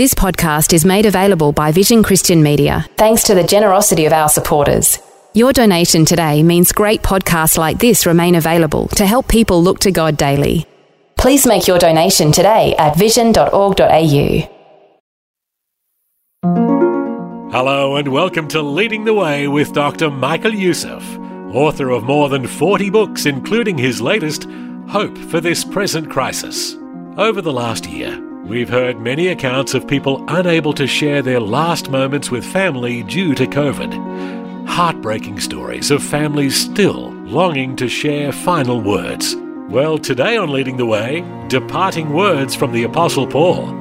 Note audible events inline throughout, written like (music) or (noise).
This podcast is made available by Vision Christian Media thanks to the generosity of our supporters. Your donation today means great podcasts like this remain available to help people look to God daily. Please make your donation today at vision.org.au. Hello and welcome to Leading the Way with Dr. Michael Youssef, author of more than 40 books, including his latest, Hope for This Present Crisis. Over the last year, we've heard many accounts of people unable to share their last moments with family due to COVID. Heartbreaking stories of families still longing to share final words. Well, today on Leading the Way, departing words from the Apostle Paul.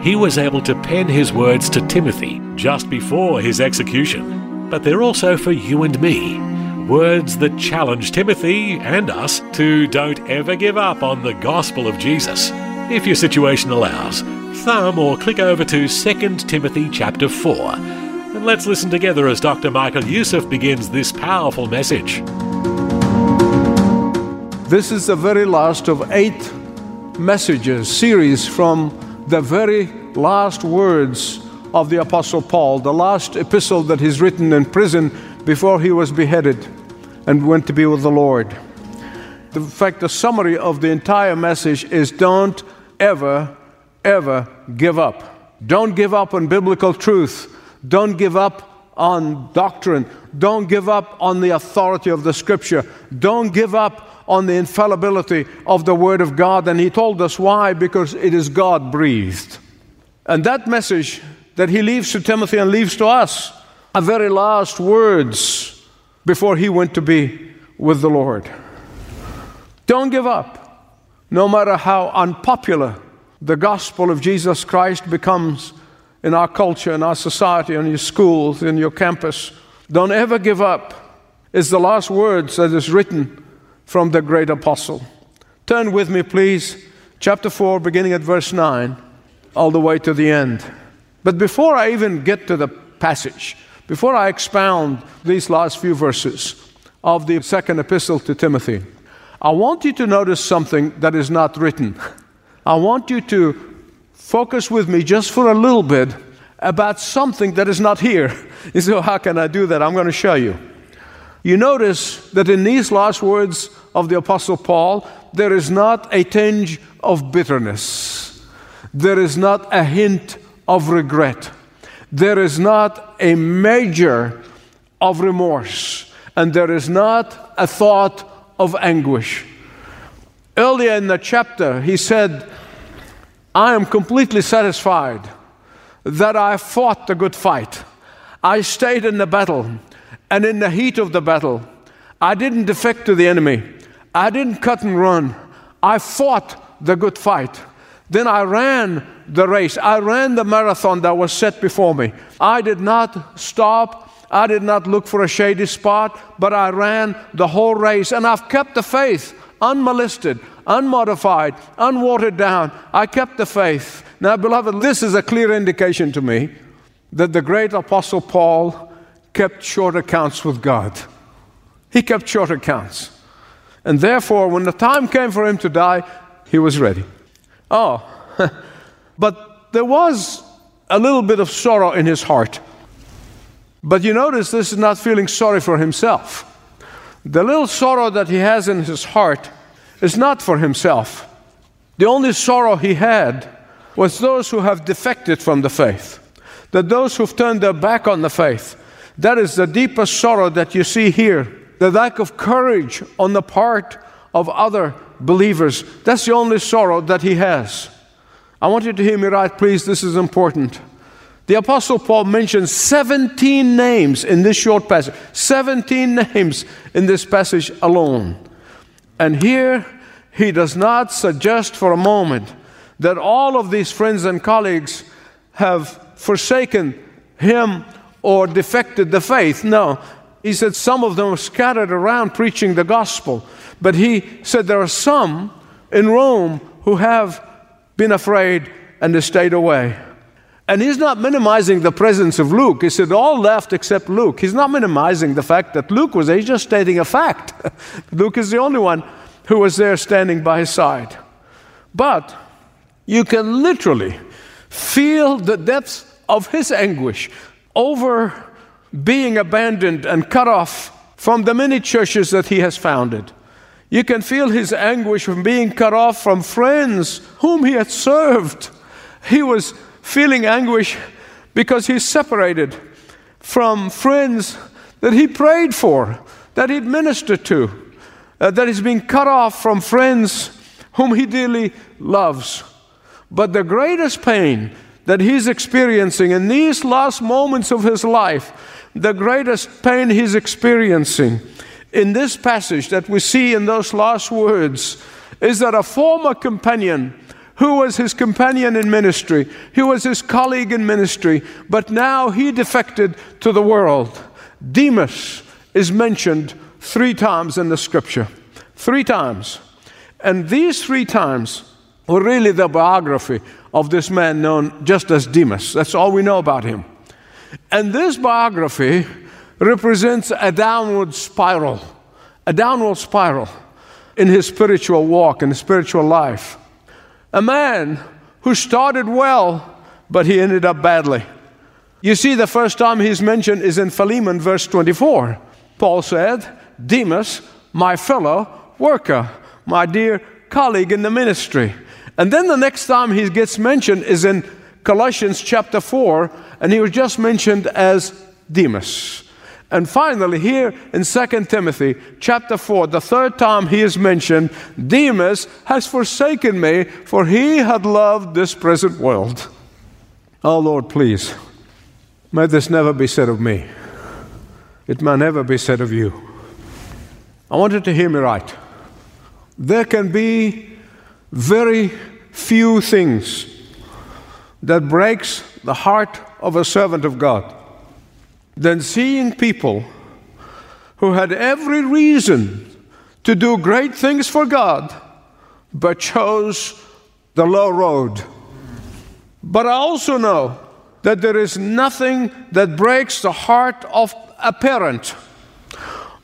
He was able to pen his words to Timothy just before his execution. But they're also for you and me. Words that challenge Timothy and us to don't ever give up on the gospel of Jesus. If your situation allows, thumb or click over to 2 Timothy chapter 4. And let's listen together as Dr. Michael Youssef begins this powerful message. This is the very last of eight messages, series from the very last words of the Apostle Paul, the last epistle that he's written in prison before he was beheaded and went to be with the Lord. In fact, the summary of the entire message is don't ever, ever give up. Don't give up on biblical truth. Don't give up on doctrine. Don't give up on the authority of the scripture. Don't give up on the infallibility of the Word of God. And he told us why because it is God breathed. And that message that he leaves to Timothy and leaves to us are very last words before he went to be with the Lord. Don't give up, no matter how unpopular the gospel of Jesus Christ becomes in our culture, in our society, in your schools, in your campus. Don't ever give up, is the last words that is written from the great apostle. Turn with me, please, chapter 4, beginning at verse 9, all the way to the end. But before I even get to the passage, before I expound these last few verses of the second epistle to Timothy, I want you to notice something that is not written. I want you to focus with me just for a little bit about something that is not here. (laughs) You say, well, how can I do that? I'm going to show you. You notice that in these last words of the Apostle Paul, there is not a tinge of bitterness, there is not a hint of regret, there is not a major of remorse, and there is not a thought of anguish. Earlier in the chapter, he said, I am completely satisfied that I fought the good fight. I stayed in the battle. And in the heat of the battle, I didn't defect to the enemy. I didn't cut and run. I fought the good fight. Then I ran the race. I ran the marathon that was set before me. I did not stop. I did not look for a shady spot, but I ran the whole race. And I've kept the faith unmolested, unmodified, unwatered down. I kept the faith. Now, beloved, this is a clear indication to me that the great Apostle Paul kept short accounts with God. He kept short accounts. And therefore, when the time came for him to die, he was ready. Oh, (laughs) but there was a little bit of sorrow in his heart. But you notice this is not feeling sorry for himself. The little sorrow that he has in his heart is not for himself. The only sorrow he had was those who have defected from the faith, that those who've turned their back on the faith, that is the deepest sorrow that you see here. The lack of courage on the part of other believers. That's the only sorrow that he has. I want you to hear me right, please. This is important. The Apostle Paul mentions 17 names in this short passage, 17 names in this passage alone. And here he does not suggest for a moment that all of these friends and colleagues have forsaken him or defected the faith. No, he said some of them were scattered around preaching the gospel. But he said there are some in Rome who have been afraid and they stayed away. And he's not minimizing the presence of Luke. He said all left except Luke. He's not minimizing the fact that Luke was there. He's just stating a fact. (laughs) Luke is the only one who was there standing by his side. But you can literally feel the depths of his anguish over being abandoned and cut off from the many churches that he has founded. You can feel his anguish from being cut off from friends whom he had served. He was feeling anguish because he's separated from friends that he prayed for, that he'd ministered to, uh, that he's being cut off from friends whom he dearly loves. But the greatest pain that he's experiencing in these last moments of his life, the greatest pain he's experiencing in this passage that we see in those last words is that a former companion who was his companion in ministry, who was his colleague in ministry, but now he defected to the world. Demas is mentioned three times in the scripture. Three times. And these three times were really the biography of this man known just as Demas. That's all we know about him. And this biography represents a downward spiral, a downward spiral in his spiritual walk and spiritual life. A man who started well, but he ended up badly. You see, the first time he's mentioned is in Philemon, verse 24. Paul said, Demas, my fellow worker, my dear colleague in the ministry. And then the next time he gets mentioned is in Colossians chapter 4, and he was just mentioned as Demas. And finally, here in 2 Timothy chapter 4, the third time he is mentioned, Demas has forsaken me, for he had loved this present world. Oh Lord, please, may this never be said of me. It may never be said of you. I want you to hear me right. There can be very few things that breaks the heart of a servant of God than seeing people who had every reason to do great things for God, but chose the low road. But I also know that there is nothing that breaks the heart of a parent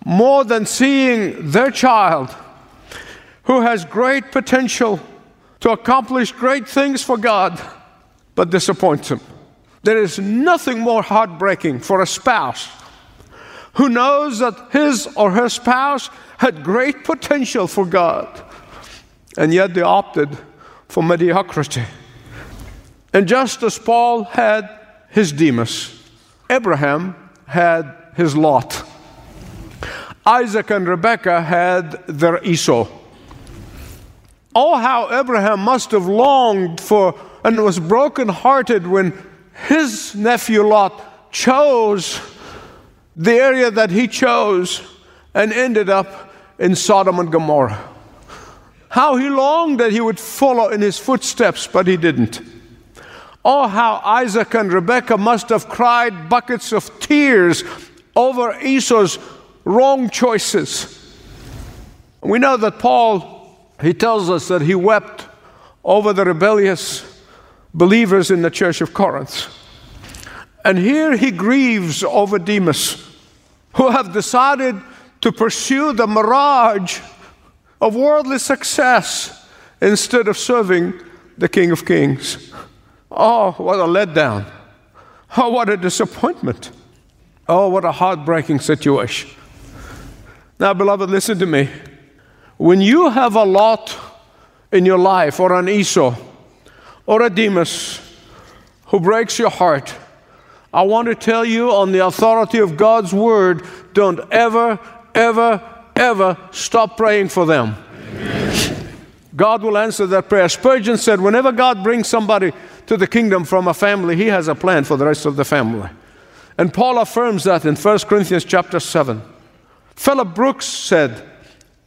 more than seeing their child who has great potential to accomplish great things for God, but disappoints him. There is nothing more heartbreaking for a spouse who knows that his or her spouse had great potential for God, and yet they opted for mediocrity. And just as Paul had his Demas, Abraham had his Lot. Isaac and Rebekah had their Esau. Oh, how Abraham must have longed for and was brokenhearted when his nephew Lot chose the area that he chose and ended up in Sodom and Gomorrah. How he longed that he would follow in his footsteps, but he didn't. Oh, how Isaac and Rebekah must have cried buckets of tears over Esau's wrong choices. We know that Paul, he tells us that he wept over the rebellious believers in the church of Corinth. And here he grieves over Demas, who have decided to pursue the mirage of worldly success instead of serving the King of Kings. Oh, what a letdown. Oh, what a disappointment. Oh, what a heartbreaking situation. Now, beloved, listen to me. When you have a Lot in your life, or an Esau, Oh, or a Demas who breaks your heart, I want to tell you on the authority of God's word don't ever, ever, ever stop praying for them. God will answer that prayer. Spurgeon said, whenever God brings somebody to the kingdom from a family, he has a plan for the rest of the family. And Paul affirms that in 1 Corinthians chapter 7. Philip Brooks said,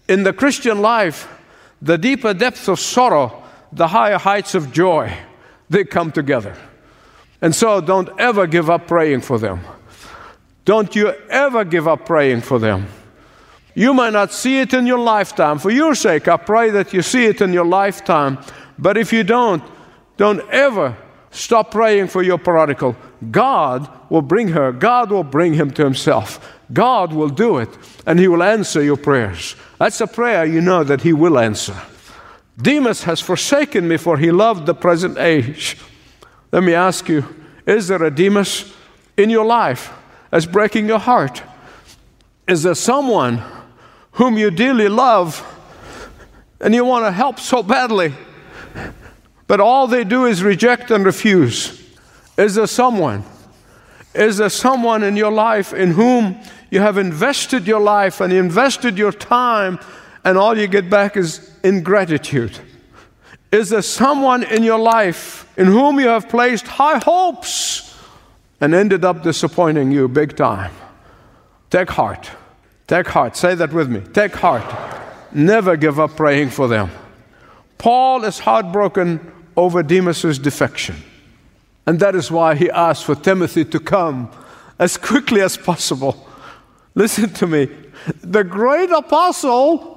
In the Christian life, the deeper depths of sorrow the higher heights of joy, they come together. And so don't ever give up praying for them. Don't you ever give up praying for them. You might not see it in your lifetime. For your sake, I pray that you see it in your lifetime. But if you don't, don't ever stop praying for your prodigal. God will bring her, God will bring him to himself. God will do it, and he will answer your prayers. That's a prayer you know that he will answer. Demas has forsaken me, for he loved the present age. Let me ask you is there a Demas in your life that's breaking your heart? Is there someone whom you dearly love and you want to help so badly, but all they do is reject and refuse? Is there someone? Is there someone in your life in whom you have invested your life and invested your time, and all you get back is ingratitude? Is there someone in your life in whom you have placed high hopes and ended up disappointing you big time? Take heart. Take heart. Say that with me. Take heart. Never give up praying for them. Paul is heartbroken over Demas's defection. And that is why he asked for Timothy to come as quickly as possible. Listen to me. The great apostle,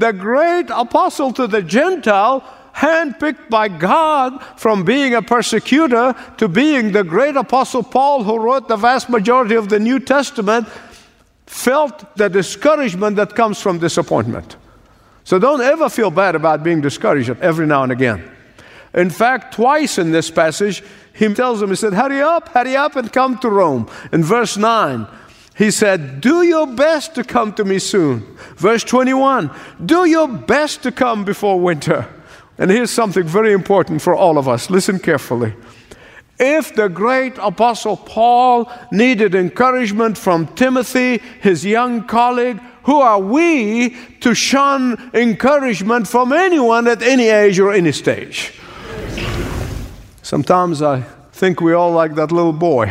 the great apostle to the Gentile, handpicked by God from being a persecutor to being the great apostle Paul, who wrote the vast majority of the New Testament, felt the discouragement that comes from disappointment. So don't ever feel bad about being discouraged every now and again. In fact, twice in this passage, he tells them, he said, Hurry up, hurry up, and come to Rome. In verse 9, he said, Do your best to come to me soon. Verse 21, Do your best to come before winter. And here's something very important for all of us. Listen carefully. If the great apostle Paul needed encouragement from Timothy, his young colleague, who are we to shun encouragement from anyone at any age or any stage? Sometimes I think we all like that little boy.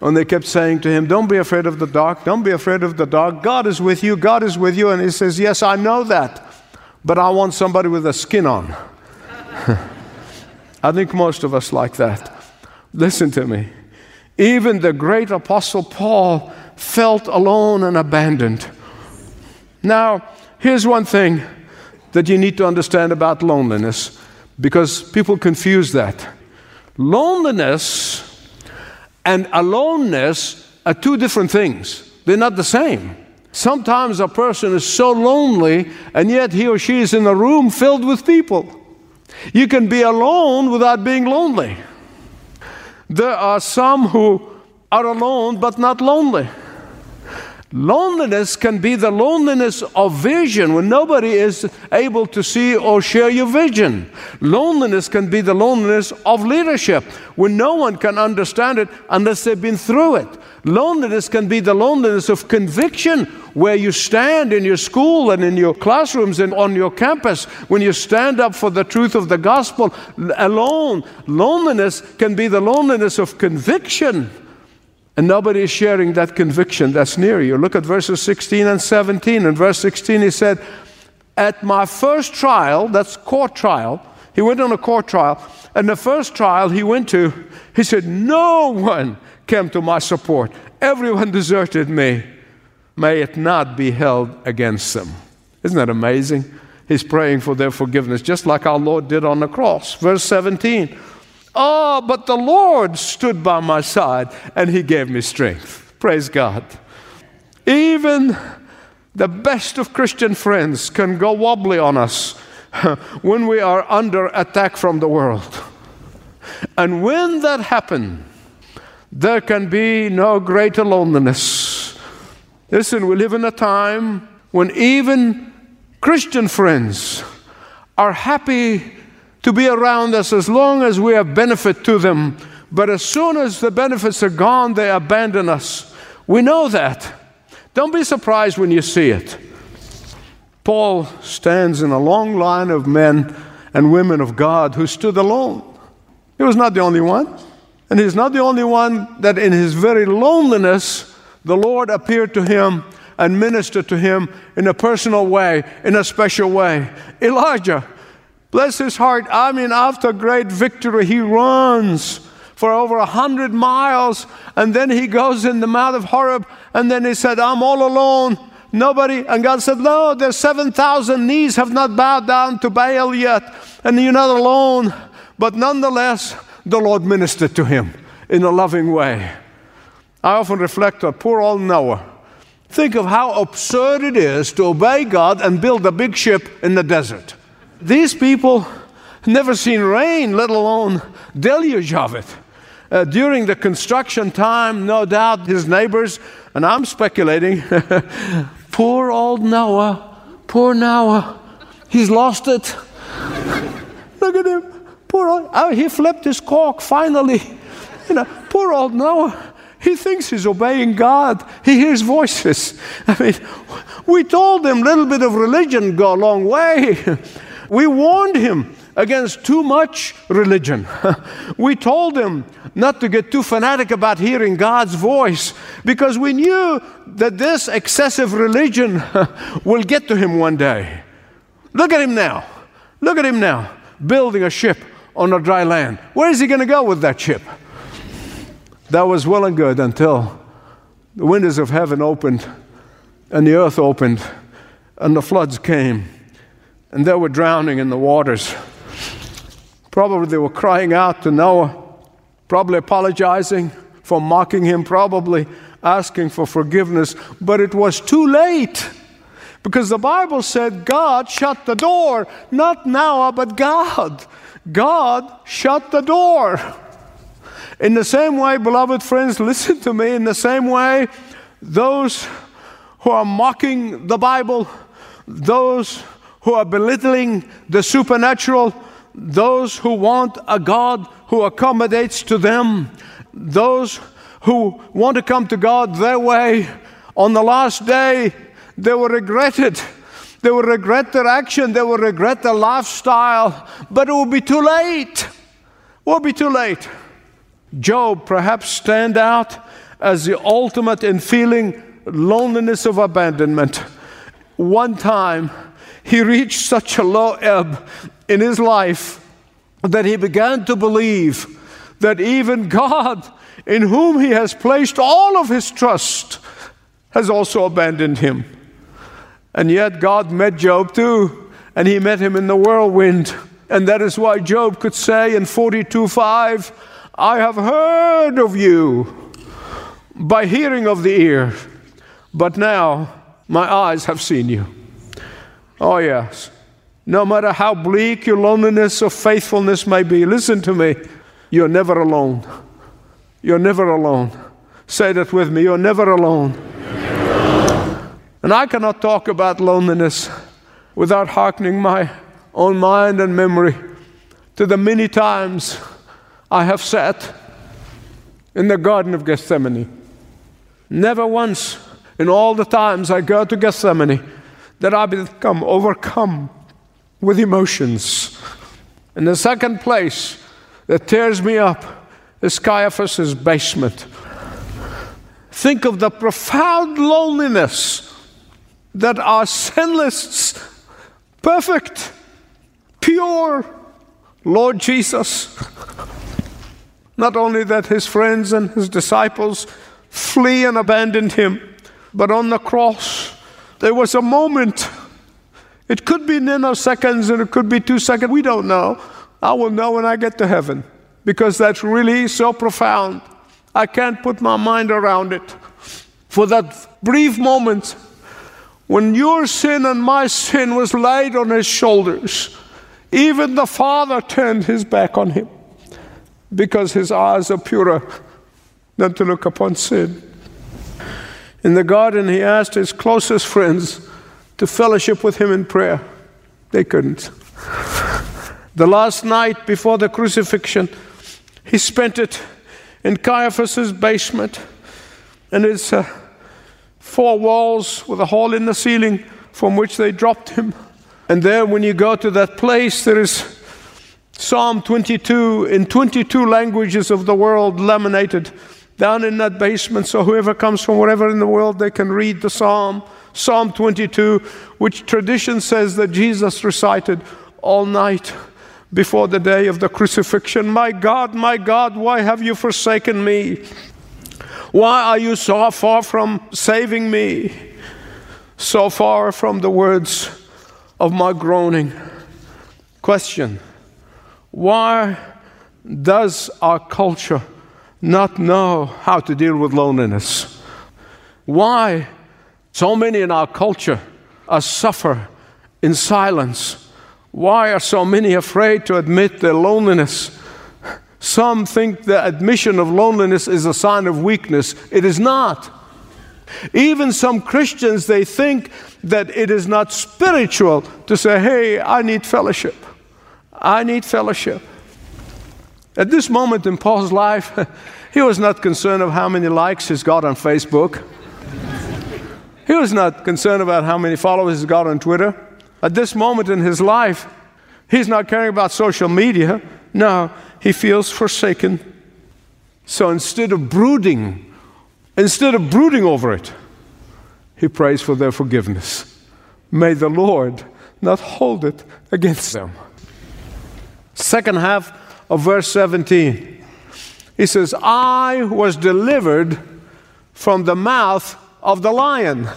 And they kept saying to him, Don't be afraid of the dark. Don't be afraid of the dark. God is with you. God is with you. And he says, Yes, I know that. But I want somebody with a skin on. (laughs) I think most of us like that. Listen to me. Even the great apostle Paul felt alone and abandoned. Now, here's one thing that you need to understand about loneliness because people confuse that. Loneliness and aloneness are two different things, they're not the same. Sometimes a person is so lonely, and yet he or she is in a room filled with people. You can be alone without being lonely. There are some who are alone but not lonely. Loneliness can be the loneliness of vision when nobody is able to see or share your vision. Loneliness can be the loneliness of leadership when no one can understand it unless they've been through it. Loneliness can be the loneliness of conviction where you stand in your school and in your classrooms and on your campus when you stand up for the truth of the gospel alone. Loneliness can be the loneliness of conviction and nobody is sharing that conviction that's near you. Look at verses 16 and 17. In verse 16, he said, At my first trial, that's court trial, he went on a court trial, and the first trial he went to, he said, No one came to my support. Everyone deserted me. May it not be held against them. Isn't that amazing? He's praying for their forgiveness, just like our Lord did on the cross. Verse 17. Oh, but the Lord stood by my side and he gave me strength. Praise God. Even the best of Christian friends can go wobbly on us (laughs) when we are under attack from the world. And when that happens, there can be no greater loneliness. Listen, we live in a time when even Christian friends are happy to be around us as long as we have benefit to them. But as soon as the benefits are gone, they abandon us. We know that. Don't be surprised when you see it. Paul stands in a long line of men and women of God who stood alone. He was not the only one. And he's not the only one that in his very loneliness, the Lord appeared to him and ministered to him in a personal way, in a special way. Elijah Bless his heart. I mean, after great victory, he runs for over a hundred miles. And then he goes in the mouth of Horeb, and then he said, I'm all alone. Nobody. And God said, No, there's 7,000 knees have not bowed down to Baal yet, and you're not alone. But nonetheless, the Lord ministered to him in a loving way. I often reflect on poor old Noah. Think of how absurd it is to obey God and build a big ship in the desert. These people never seen rain, let alone deluge of it. Uh, during the construction time, no doubt his neighbors, and I'm speculating, (laughs) poor old Noah, poor Noah, he's lost it. (laughs) Look at him, poor old, oh, he flipped his cork finally. You know, poor old Noah. He thinks he's obeying God. He hears voices. (laughs) I mean, we told him a little bit of religion go a long way. We warned him against too much religion. (laughs) we told him not to get too fanatic about hearing God's voice because we knew that this excessive religion (laughs) will get to him one day. Look at him now. Look at him now, building a ship on a dry land. Where is he going to go with that ship? That was well and good until the windows of heaven opened and the earth opened and the floods came and they were drowning in the waters. Probably they were crying out to Noah, probably apologizing for mocking him, probably asking for forgiveness, but it was too late. Because the Bible said God shut the door, not Noah, but God. God shut the door. In the same way, beloved friends, listen to me, in the same way, those who are mocking the Bible, those who are belittling the supernatural, those who want a God who accommodates to them, those who want to come to God their way, on the last day, they will regret it. They will regret their action, they will regret their lifestyle, but it will be too late. It will be too late. Job perhaps stand out as the ultimate in feeling loneliness of abandonment. One time, he reached such a low ebb in his life that he began to believe that even God, in whom he has placed all of his trust, has also abandoned him. And yet God met Job too, and he met him in the whirlwind. And that is why Job could say in 42 5, I have heard of you by hearing of the ear, but now my eyes have seen you. Oh, yes. No matter how bleak your loneliness or faithfulness may be, listen to me. You're never alone. You're never alone. Say that with me. You're never alone. And I cannot talk about loneliness without hearkening my own mind and memory to the many times I have sat in the Garden of Gethsemane. Never once in all the times I go to Gethsemane that I become overcome with emotions. In the second place that tears me up is Caiaphas's basement. Think of the profound loneliness that our sinless, perfect, pure Lord Jesus, not only that his friends and his disciples flee and abandoned him, but on the cross, there was a moment. It could be nanoseconds and it could be two seconds. We don't know. I will know when I get to heaven because that's really so profound. I can't put my mind around it. For that brief moment when your sin and my sin was laid on his shoulders, even the Father turned his back on him because his eyes are purer than to look upon sin. In the garden, he asked his closest friends to fellowship with him in prayer. They couldn't. The last night before the crucifixion, he spent it in Caiaphas's basement, and it's uh, four walls with a hole in the ceiling from which they dropped him. And there, when you go to that place, there is Psalm 22 in 22 languages of the world laminated down in that basement so whoever comes from wherever in the world they can read the psalm psalm 22 which tradition says that jesus recited all night before the day of the crucifixion My God, my God, why have you forsaken me? Why are you so far from saving me? So far from the words of my groaning. Question Why does our culture not know how to deal with loneliness? Why so many in our culture are suffer in silence? Why are so many afraid to admit their loneliness? Some think the admission of loneliness is a sign of weakness. It is not. Even some Christians, they think that it is not spiritual to say, hey, I need fellowship. I need fellowship. At this moment in Paul's life, (laughs) he was not concerned of how many likes he's got on Facebook. He was not concerned about how many followers he's got on Twitter. At this moment in his life, he's not caring about social media. No, he feels forsaken. So instead of brooding, instead of brooding over it, he prays for their forgiveness. May the Lord not hold it against them. Second half of verse 17. He says, I was delivered from the mouth of the lion.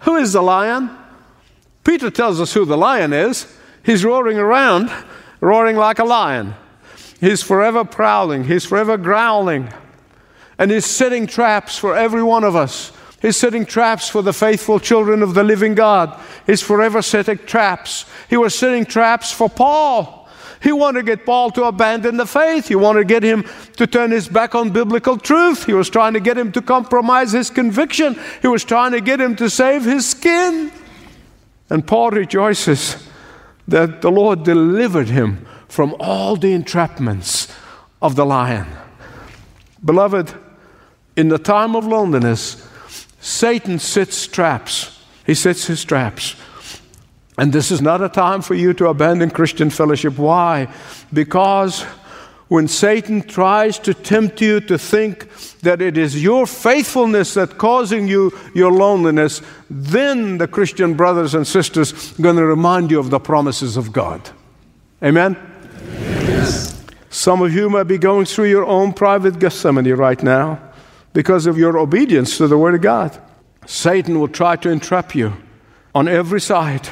Who is the lion? Peter tells us who the lion is. He's roaring around, roaring like a lion. He's forever prowling, he's forever growling, and he's setting traps for every one of us. He's setting traps for the faithful children of the living God. He's forever setting traps. He was setting traps for Paul. He wanted to get Paul to abandon the faith. He wanted to get him to turn his back on biblical truth. He was trying to get him to compromise his conviction. He was trying to get him to save his skin. And Paul rejoices that the Lord delivered him from all the entrapments of the lion. Beloved, in the time of loneliness, Satan sets traps. He sets his traps. And this is not a time for you to abandon Christian fellowship. Why? Because when Satan tries to tempt you to think that it is your faithfulness that causing you your loneliness, then the Christian brothers and sisters are going to remind you of the promises of God. Amen? Yes. Some of you might be going through your own private Gethsemane right now because of your obedience to the Word of God. Satan will try to entrap you on every side.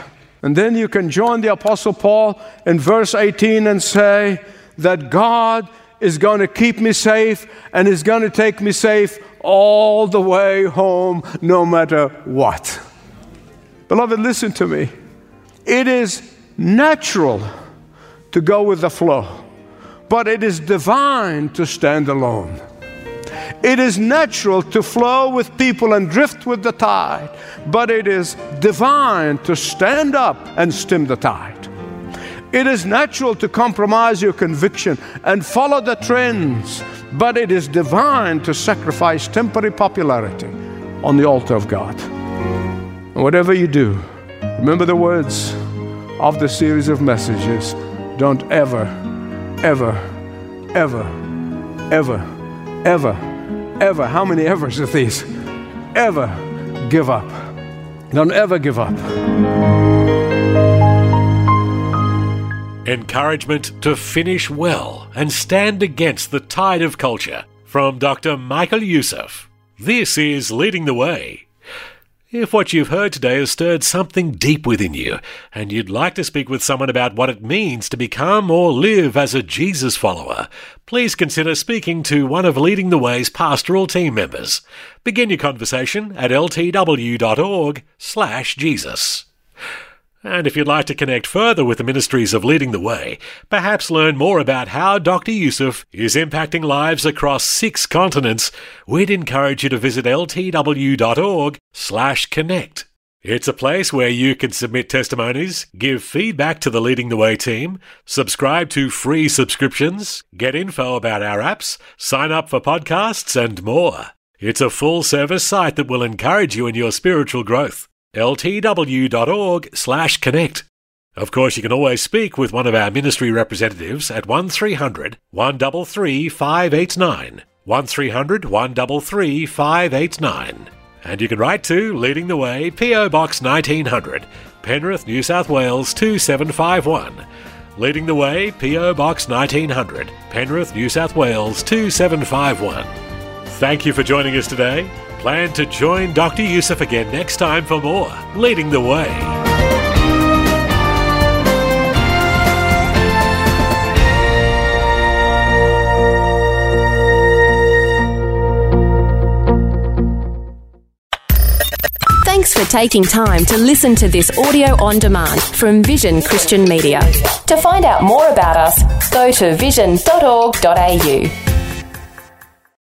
And then you can join the Apostle Paul in verse 18 and say that God is going to keep me safe and is going to take me safe all the way home, no matter what. Beloved, listen to me. It is natural to go with the flow, but it is divine to stand alone. It is natural to flow with people and drift with the tide, but it is divine to stand up and stem the tide. It is natural to compromise your conviction and follow the trends, but it is divine to sacrifice temporary popularity on the altar of God. And whatever you do, remember the words of the series of messages don't ever, ever, ever, ever, ever ever, how many evers of these? Ever give up. Don't ever give up. Encouragement to finish well and stand against the tide of culture from Dr. Michael Youssef. This is Leading the Way. If what you've heard today has stirred something deep within you, and you'd like to speak with someone about what it means to become or live as a Jesus follower, please consider speaking to one of Leading the Way's pastoral team members. Begin your conversation at ltw.org/jesus. And if you'd like to connect further with the ministries of Leading the Way, perhaps learn more about how Dr. Youssef is impacting lives across six continents, we'd encourage you to visit ltw.org/connect. It's a place where you can submit testimonies, give feedback to the Leading the Way team, subscribe to free subscriptions, get info about our apps, sign up for podcasts, and more. It's a full service site that will encourage you in your spiritual growth ltw.org/connect. Of course, you can always speak with one of our ministry representatives at 1300 133 589. 1300 133 589. And you can write to Leading the Way, PO Box 1900, Penrith, New South Wales 2751. Leading the Way, PO Box 1900, Penrith, New South Wales 2751. Thank you for joining us today. Plan to join Dr. Youssef again next time for more Leading the Way. Thanks for taking time to listen to this audio on demand from Vision Christian Media. To find out more about us, go to vision.org.au.